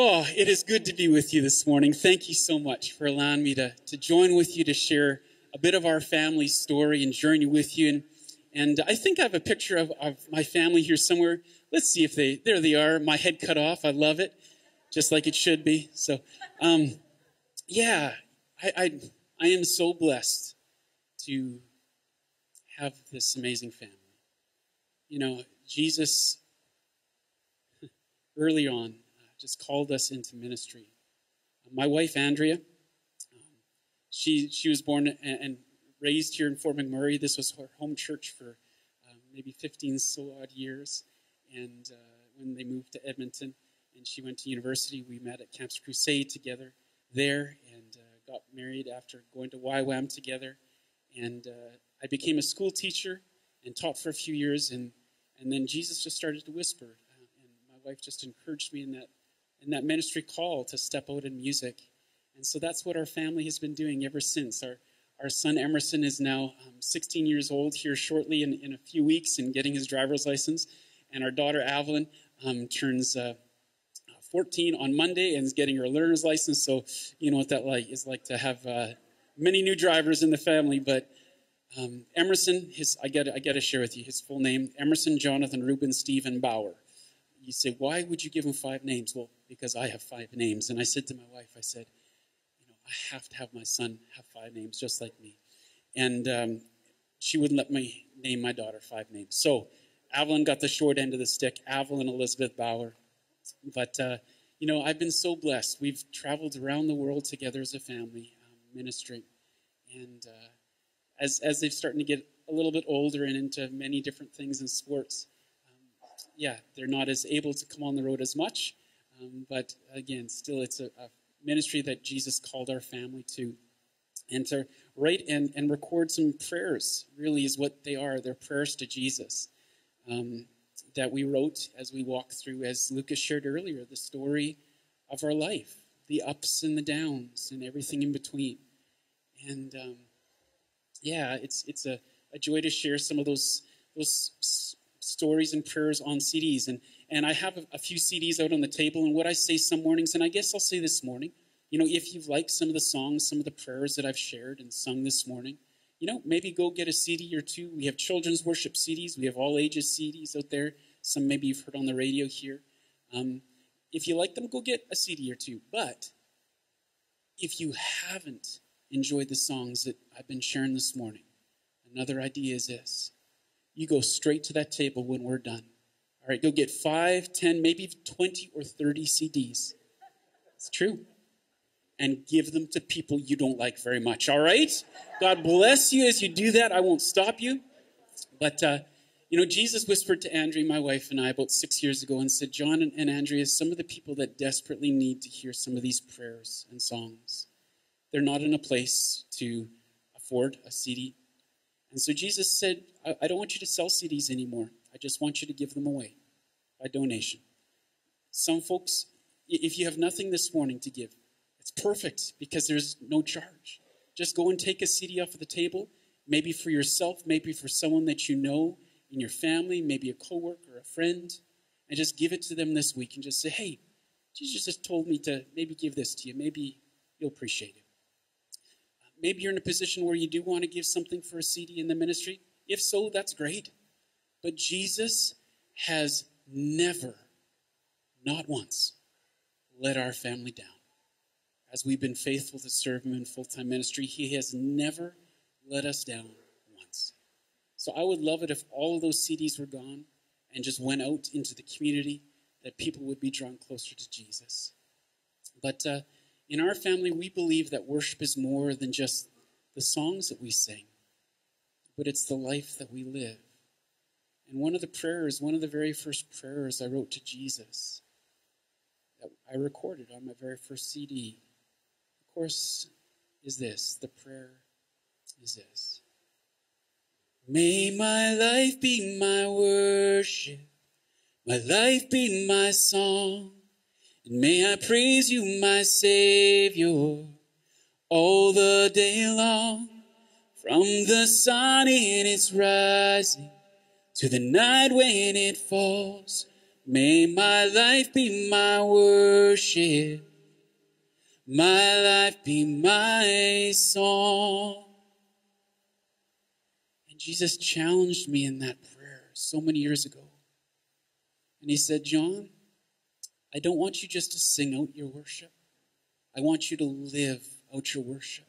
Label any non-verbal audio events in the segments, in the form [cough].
Oh, it is good to be with you this morning. Thank you so much for allowing me to, to join with you to share a bit of our family story and journey with you. And, and I think I have a picture of, of my family here somewhere. Let's see if they, there they are, my head cut off. I love it, just like it should be. So, um, yeah, I, I, I am so blessed to have this amazing family. You know, Jesus, [laughs] early on, just called us into ministry. My wife, Andrea, um, she, she was born and raised here in Fort McMurray. This was her home church for um, maybe 15 so odd years. And uh, when they moved to Edmonton and she went to university, we met at Campus Crusade together there and uh, got married after going to YWAM together. And uh, I became a school teacher and taught for a few years. And, and then Jesus just started to whisper. Uh, and my wife just encouraged me in that and that ministry call to step out in music. And so that's what our family has been doing ever since. Our, our son Emerson is now um, 16 years old here shortly in, in a few weeks and getting his driver's license. And our daughter Avalyn um, turns uh, 14 on Monday and is getting her learner's license. So you know what that like is like to have uh, many new drivers in the family. But um, Emerson, his I got I got to share with you his full name: Emerson Jonathan Reuben Stephen Bauer. You say, why would you give him five names? Well, because I have five names. And I said to my wife, I said, you know, I have to have my son have five names just like me. And um, she wouldn't let me name my daughter five names. So Avalyn got the short end of the stick, Avalyn Elizabeth Bauer. But, uh, you know, I've been so blessed. We've traveled around the world together as a family, um, ministering. And uh, as, as they're starting to get a little bit older and into many different things in sports, yeah, they're not as able to come on the road as much. Um, but again, still, it's a, a, ministry that Jesus called our family to. And to write and, and record some prayers really is what they are. They're prayers to Jesus um, that we wrote as we walked through, as Lucas shared earlier, the story of our life, the ups and the downs, and everything in between. And um, yeah, it's it's a, a joy to share some of those those stories and prayers on CDs. And and I have a, a few CDs out on the table. And what I say some mornings, and I guess I'll say this morning, you know, if you've liked some of the songs, some of the prayers that I've shared and sung this morning, you know, maybe go get a CD or two. We have children's worship CDs. We have all ages CDs out there. Some maybe you've heard on the radio here. Um, if you like them, go get a CD or two. But if you haven't enjoyed the songs that I've been sharing this morning, another idea is this you go straight to that table when we're done all right, go get five, ten, maybe 20 or 30 CDs. It's true. And give them to people you don't like very much, all right? God bless you as you do that. I won't stop you. But, uh, you know, Jesus whispered to Andrea, my wife, and I about six years ago and said, Jon and, and Andrea, some of the people that desperately need to hear some of these prayers and songs, they're not in a place to afford a CD. And so Jesus said, I, I don't want you to sell CDs anymore. I just want you to give them away by donation. Some folks, if you have nothing this morning to give, it's perfect because there's no charge. Just go and take a CD off of the table, maybe for yourself, maybe for someone that you know in your family, maybe a coworker, a friend, and just give it to them this week and just say, hey, Jesus just told me to maybe give this to you. Maybe you'll appreciate it. Maybe you're in a position where you do want to give something for a CD in the ministry. If so, that's great. But Jesus has never, not once, let our family down. As we've been faithful to serve him in full time ministry, he has never let us down once. So I would love it if all of those CDs were gone and just went out into the community, that people would be drawn closer to Jesus. But uh, in our family, we believe that worship is more than just the songs that we sing, but it's the life that we live. And one of the prayers, one of the very first prayers I wrote to Jesus, that I recorded on my very first CD, of course, is this. The prayer is this. May my life be my worship, my life be my song, and may I praise you, my Savior, all the day long, from the sun in its rising to the night when it falls. May my life be my worship. My life be my song. And Jesus challenged me in that prayer so many years ago. And he said, Jon, I don't want you just to sing out your worship. I want you to live out your worship.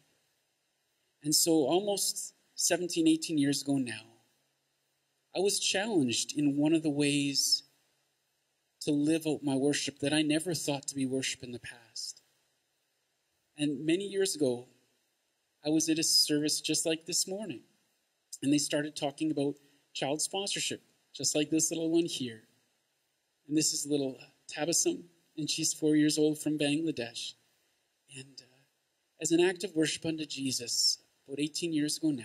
And so, almost 17, 18 years ago now, I was challenged in one of the ways to live out my worship that I never thought to be worship in the past. And many years ago, I was at a service just like this morning, and they started talking about child sponsorship, just like this little one here. And this is little Tabassum, and she's four years old from Bangladesh. And uh, as an act of worship unto Jesus, about 18 years ago now,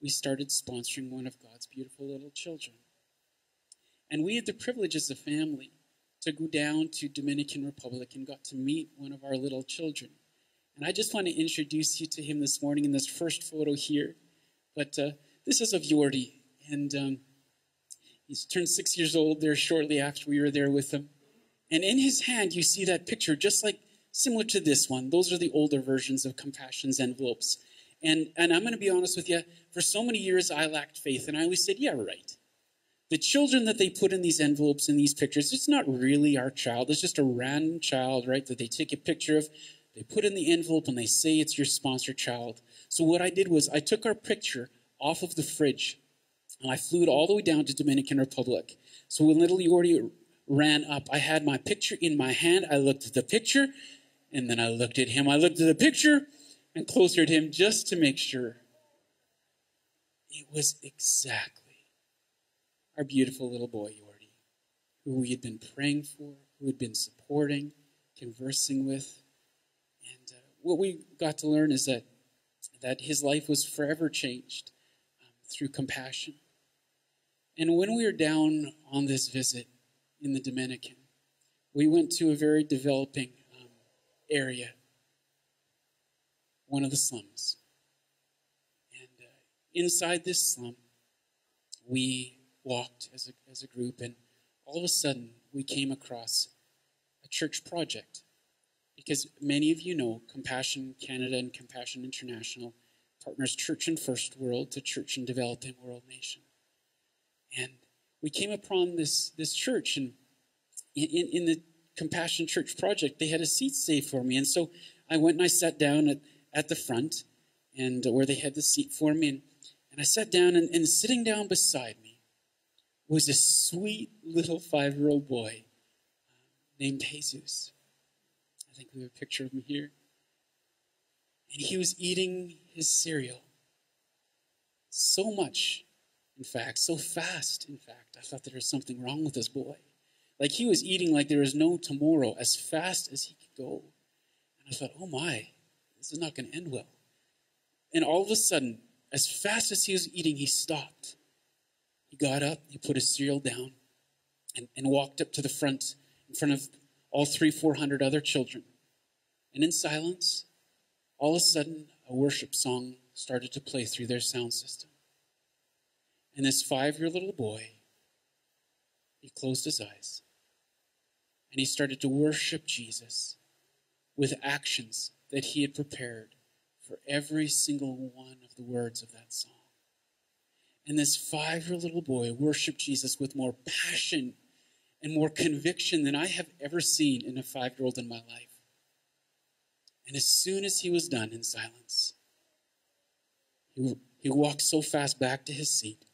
we started sponsoring one of God's beautiful little children. And we had the privilege as a family to go down to Dominican Republic and got to meet one of our little children. And I just want to introduce you to him this morning in this first photo here. But uh, this is of Yordi, and um, he's turned six years old there shortly after we were there with him. And in his hand, you see that picture, just like similar to this one. Those are the older versions of Compassion's envelopes. And, and I'm going to be honest with you, for so many years I lacked faith, and I always said, yeah, right. The children that they put in these envelopes in these pictures, it's not really our child. It's just a random child, right, that they take a picture of. They put in the envelope and they say it's your sponsor child. So what I did was I took our picture off of the fridge and I flew it all the way down to Dominican Republic. So when little Yordi ran up, I had my picture in my hand. I looked at the picture and then I looked at him. I looked at the picture and closer to him just to make sure. It was exactly our beautiful little boy, Yordi, who we had been praying for, who had been supporting, conversing with. And uh, what we got to learn is that, that his life was forever changed um, through compassion. And when we were down on this visit in the Dominican, we went to a very developing um, area one of the slums. And uh, inside this slum, we walked as a, as a group, and all of a sudden, we came across a church project. Because many of you know Compassion Canada and Compassion International partners Church in First World to Church in Developing World Nation. And we came upon this, this church, and in, in, the Compassion Church project, they had a seat saved for me. And so I went and I sat down at at the front and where they had the seat for me. And, and I sat down, and, and sitting down beside me was a sweet little five year old boy uh, named Jesus. I think we have a picture of him here. And he was eating his cereal. So much, in fact, so fast, in fact, I thought there was something wrong with this boy. Like he was eating like there was no tomorrow, as fast as he could go. And I thought, oh my, this is not going to end well. And all of a sudden, as fast as he was eating, he stopped. He got up, he put his cereal down, and, and walked up to the front in front of all three, four hundred other children. And in silence, all of a sudden, a worship song started to play through their sound system. And this five year little boy, he closed his eyes and he started to worship Jesus with actions that he had prepared for every single one of the words of that song. And this five year little boy worshiped Jesus with more passion and more conviction than I have ever seen in a five year old in my life. And as soon as he was done in silence, he, he walked so fast back to his seat,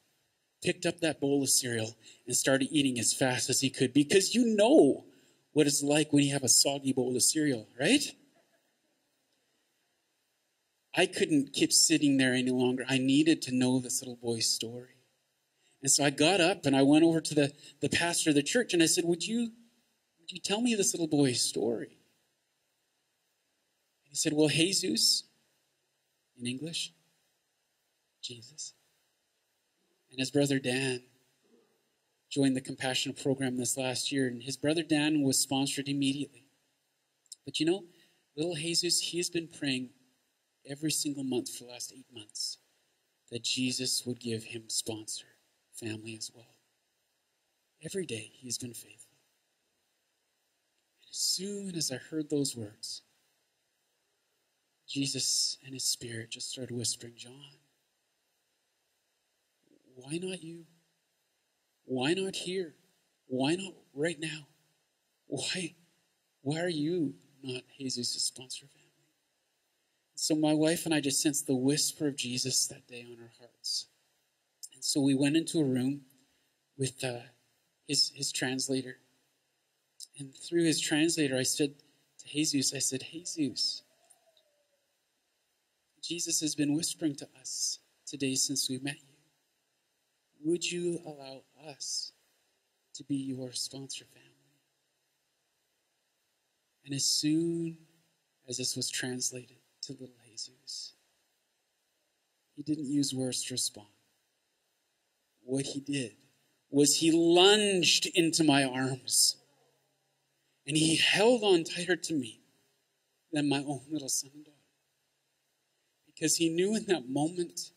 picked up that bowl of cereal, and started eating as fast as he could because you know what it's like when you have a soggy bowl of cereal, right? I couldn't keep sitting there any longer. I needed to know this little boy's story. And so I got up and I went over to the, the pastor of the church and I said, Would you would you tell me this little boy's story? And he said, Well, Jesus, in English, Jesus. And his brother Dan joined the Compassion program this last year, and his brother Dan was sponsored immediately. But you know, little Jesus, he has been praying every single month for the last eight months that Jesus would give him sponsor family as well. Every day he's been faithful. And as soon as I heard those words, Jesus and his spirit just started whispering, Jon, why not you? Why not here? Why not right now? Why, why are you not Jesus' sponsor family? So my wife and I just sensed the whisper of Jesus that day on our hearts. And so we went into a room with uh, his, his translator. And through his translator, I said to Jesus, I said, Jesus, Jesus has been whispering to us today since we met you. Would you allow us to be your sponsor family? And as soon as this was translated to little Jesus, he didn't use words to respond. What he did was he lunged into my arms and he held on tighter to me than my own little son and daughter. Because he knew in that moment,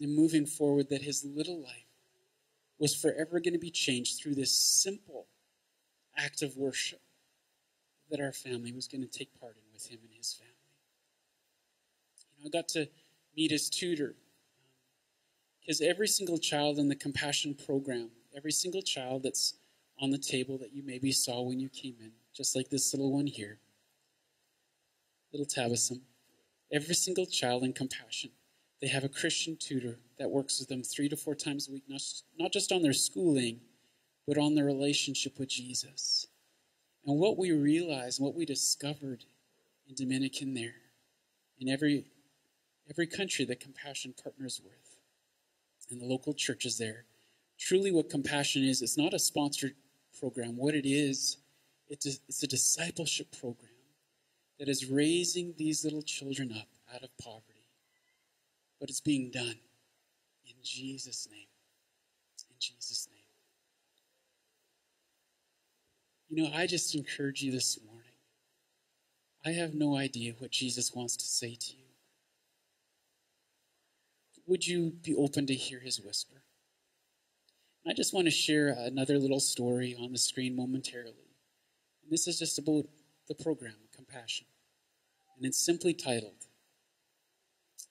in moving forward, that his little life was forever going to be changed through this simple act of worship that our family was going to take part in with him and his family. You know, I got to meet his tutor because um, every single child in the compassion program, every single child that's on the table that you maybe saw when you came in, just like this little one here, little Tabassum, every single child in compassion, they have a Christian tutor that works with them three to four times a week, not, not just on their schooling, but on their relationship with Jesus. And what we realized, what we discovered in Dominican there, in every every country that compassion partners with, and the local churches there, truly what compassion is, it's not a sponsored program. What it is, it's a, it's a discipleship program that is raising these little children up out of poverty. But it's being done in Jesus' name. In Jesus' name. You know, I just encourage you this morning. I have no idea what Jesus wants to say to you. Would you be open to hear his whisper? I just want to share another little story on the screen momentarily. And this is just about the program, Compassion. And it's simply titled,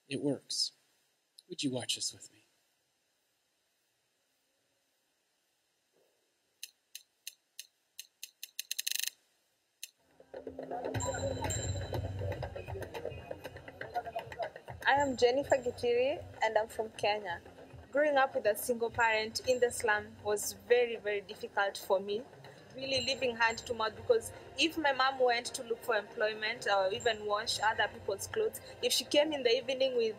It Works. Would you watch this with me? I am Jennifer Gitiri and I'm from Kenya. Growing up with a single parent in the slum was very, very difficult for me. Really living hand to mouth because if my mom went to look for employment or even wash other people's clothes, if she came in the evening with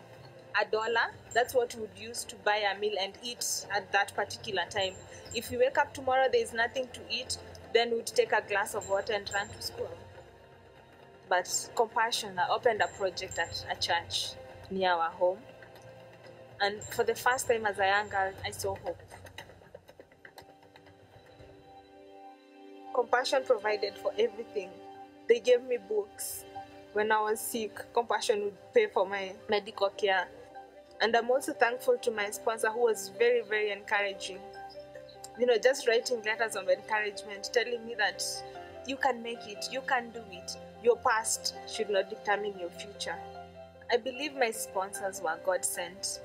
a dollar, that's what we would use to buy a meal and eat at that particular time. If we wake up tomorrow, there is nothing to eat, then we'd take a glass of water and run to school. But Compassion I opened a project at a church near our home. And for the first time as a young girl, I saw hope. Compassion provided for everything. They gave me books. When I was sick, Compassion would pay for my medical care. And I'm also thankful to my sponsor who was very, very encouraging. You know, just writing letters of encouragement, telling me that you can make it, you can do it. Your past should not determine your future. I believe my sponsors were God sent.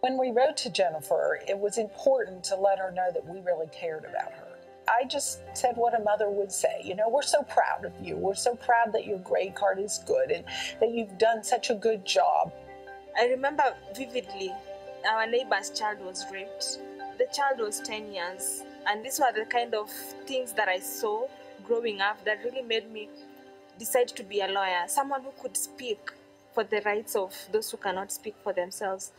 When we wrote to Jennifer, it was important to let her know that we really cared about her. I just said what a mother would say. You know, we're so proud of you. We're so proud that your grade card is good and that you've done such a good job. I remember vividly our neighbor's child was raped. The child was 10 years. And these were the kind of things that I saw growing up that really made me decide to be a lawyer, someone who could speak for the rights of those who cannot speak for themselves.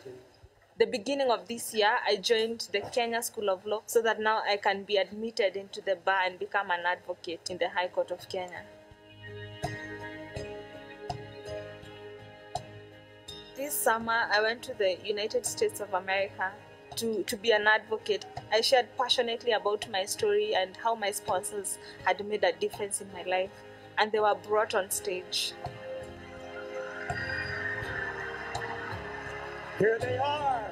The beginning of this year, I joined the Kenya School of Law so that now I can be admitted into the bar and become an advocate in the High Court of Kenya. This summer, I went to the United States of America to, to be an advocate. I shared passionately about my story and how my sponsors had made a difference in my life, and they were brought on stage. Here they are.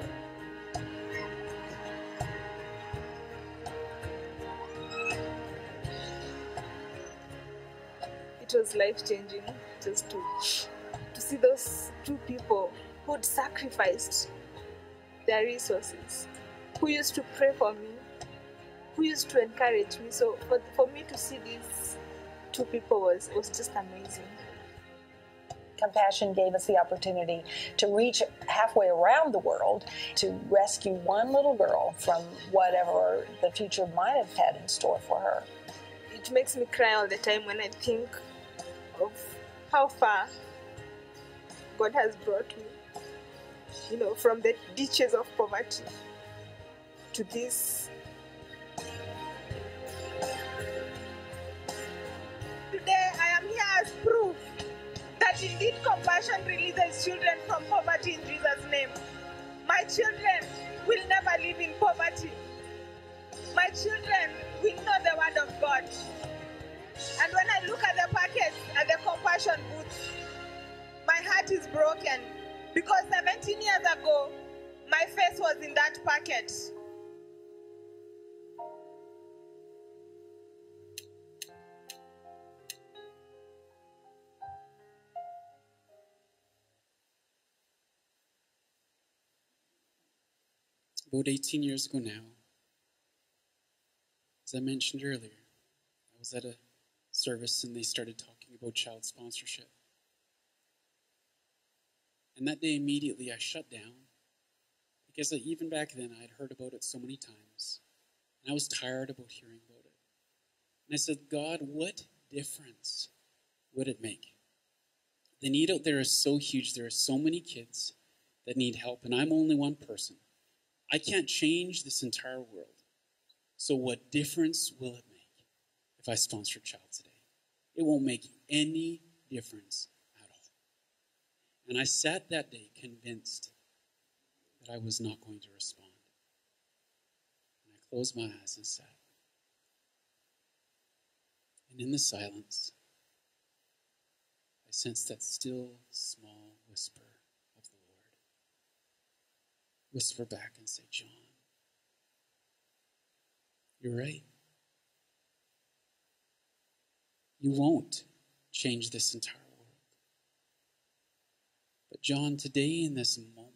It was life changing just to to see those two people who'd sacrificed their resources, who used to pray for me, who used to encourage me. So for, for me to see these two people was, was just amazing. Compassion gave us the opportunity to reach halfway around the world to rescue one little girl from whatever the future might have had in store for her. It makes me cry all the time when I think of how far God has brought me. You know, from the ditches of poverty to this. Children from poverty in Jesus' name. My children will never live in poverty. My children will know the word of God. And when I look at the packets at the compassion booth, my heart is broken because 17 years ago, my face was in that packet. About 18 years ago now, as I mentioned earlier, I was at a service and they started talking about child sponsorship. And that day, immediately, I shut down because even back then, I'd heard about it so many times and I was tired about hearing about it. And I said, God, what difference would it make? The need out there is so huge. There are so many kids that need help, and I'm only one person. I can't change this entire world. So, what difference will it make if I sponsor a child today? It won't make any difference at all. And I sat that day convinced that I was not going to respond. And I closed my eyes and sat. And in the silence, I sensed that still small whisper whisper back and say, Jon, you're right. You won't change this entire world. But, Jon, today in this moment,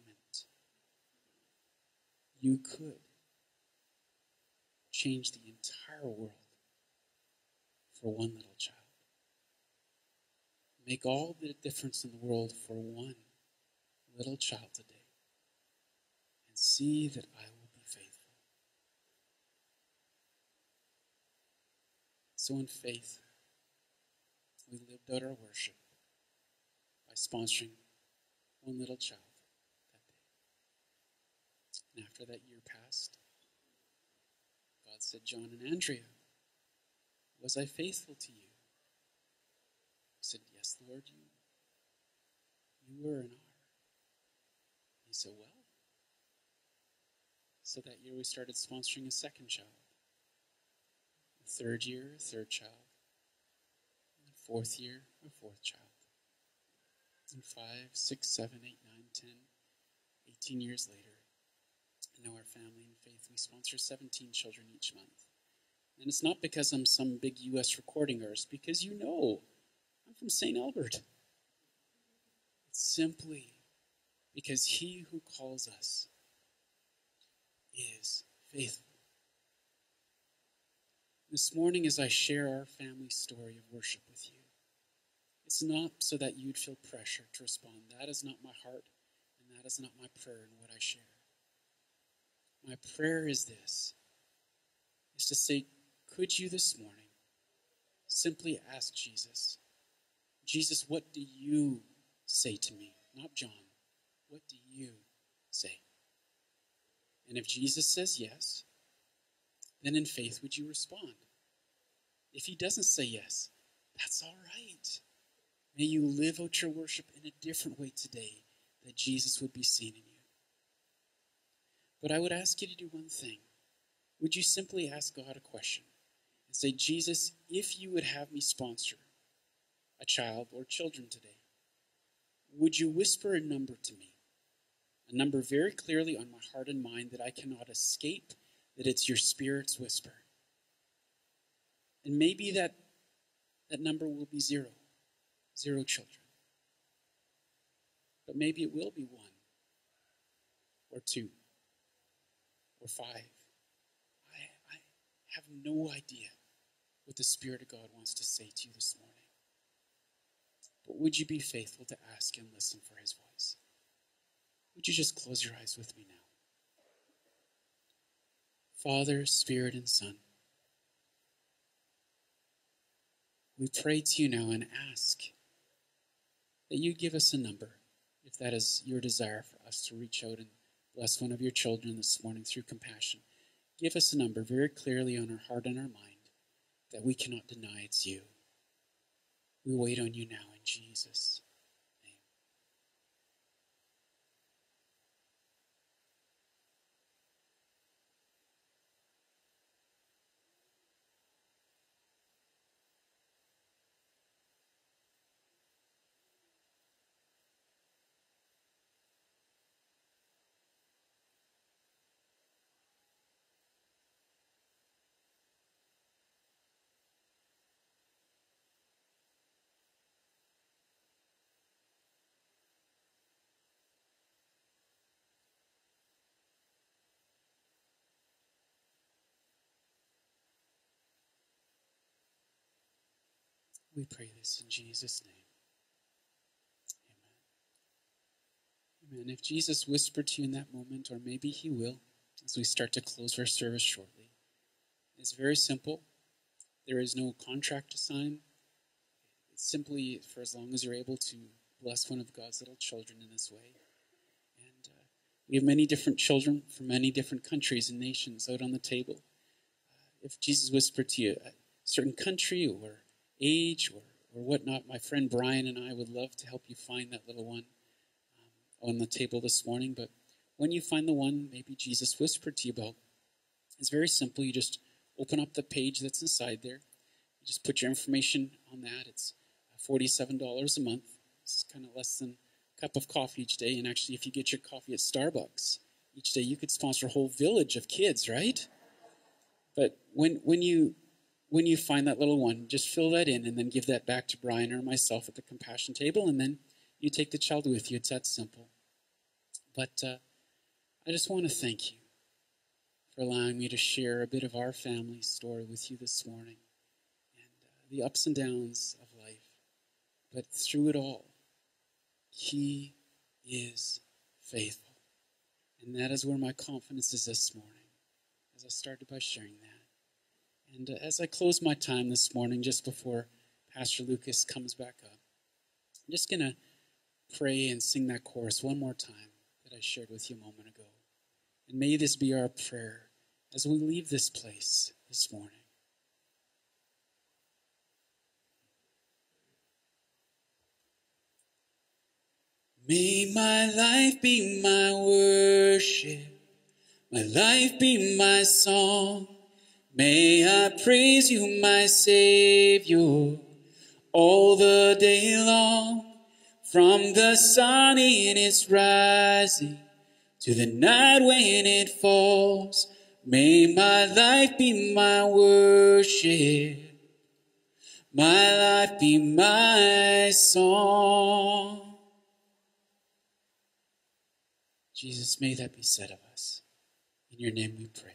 you could change the entire world for one little child. Make all the difference in the world for one little child today. See that I will be faithful. So, in faith, we lived out our worship by sponsoring one little child that day. And after that year passed, God said, Jon and Andrea, was I faithful to you? I said, Yes, Lord, you, you were and are. He said, Well. So that year we started sponsoring a second child. The third year, a third child. Fourth year, a fourth child. And five, six, seven, eight, nine, ten, eighteen years later, and now our family and faith, we sponsor 17 children each month. And it's not because I'm some big U.S. recording artist, because you know I'm from St. Albert. It's simply because he who calls us is faithful. This morning, as I share our family story of worship with you, it's not so that you'd feel pressure to respond. That is not my heart, and that is not my prayer in what I share. My prayer is this is to say, could you this morning simply ask Jesus, Jesus, what do you say to me? Not Jon. What do you say? And if Jesus says yes, then in faith would you respond? If he doesn't say yes, that's all right. May you live out your worship in a different way today that Jesus would be seen in you. But I would ask you to do one thing. Would you simply ask God a question and say, Jesus, if you would have me sponsor a child or children today, would you whisper a number to me? Number very clearly on my heart and mind that I cannot escape, that it's your spirit's whisper. And maybe that, that number will be zero. zero children. But maybe it will be one, or two, or five. I, I have no idea what the Spirit of God wants to say to you this morning. But would you be faithful to ask and listen for His voice? Would you just close your eyes with me now? Father, Spirit, and Son, we pray to you now and ask that you give us a number, if that is your desire for us to reach out and bless one of your children this morning through compassion. Give us a number very clearly on our heart and our mind that we cannot deny it's you. We wait on you now in Jesus. We pray this in Jesus' name. Amen. Amen. If Jesus whispered to you in that moment, or maybe he will as we start to close our service shortly, it's very simple. There is no contract to sign. It's simply for as long as you're able to bless one of God's little children in this way. And uh, we have many different children from many different countries and nations out on the table. Uh, if Jesus whispered to you a certain country or age or, or whatnot, my friend Brian and I would love to help you find that little one um, on the table this morning. But when you find the one maybe Jesus whispered to you about, it's very simple. You just open up the page that's inside there. You just put your information on that. It's $47 a month. It's kind of less than a cup of coffee each day. And actually, if you get your coffee at Starbucks each day, you could sponsor a whole village of kids, right? But when, when you when you find that little one, just fill that in and then give that back to Brian or myself at the compassion table, and then you take the child with you. It's that simple. But uh, I just want to thank you for allowing me to share a bit of our family story with you this morning and uh, the ups and downs of life. But through it all, He is faithful. And that is where my confidence is this morning, as I started by sharing that. And uh, as I close my time this morning, just before Pastor Lucas comes back up, I'm just going to pray and sing that chorus one more time that I shared with you a moment ago. And may this be our prayer as we leave this place this morning. May my life be my worship, my life be my song. May I praise you, my Savior, all the day long, from the sun in its rising to the night when it falls. May my life be my worship, my life be my song. Jesus, may that be said of us. In your name we pray.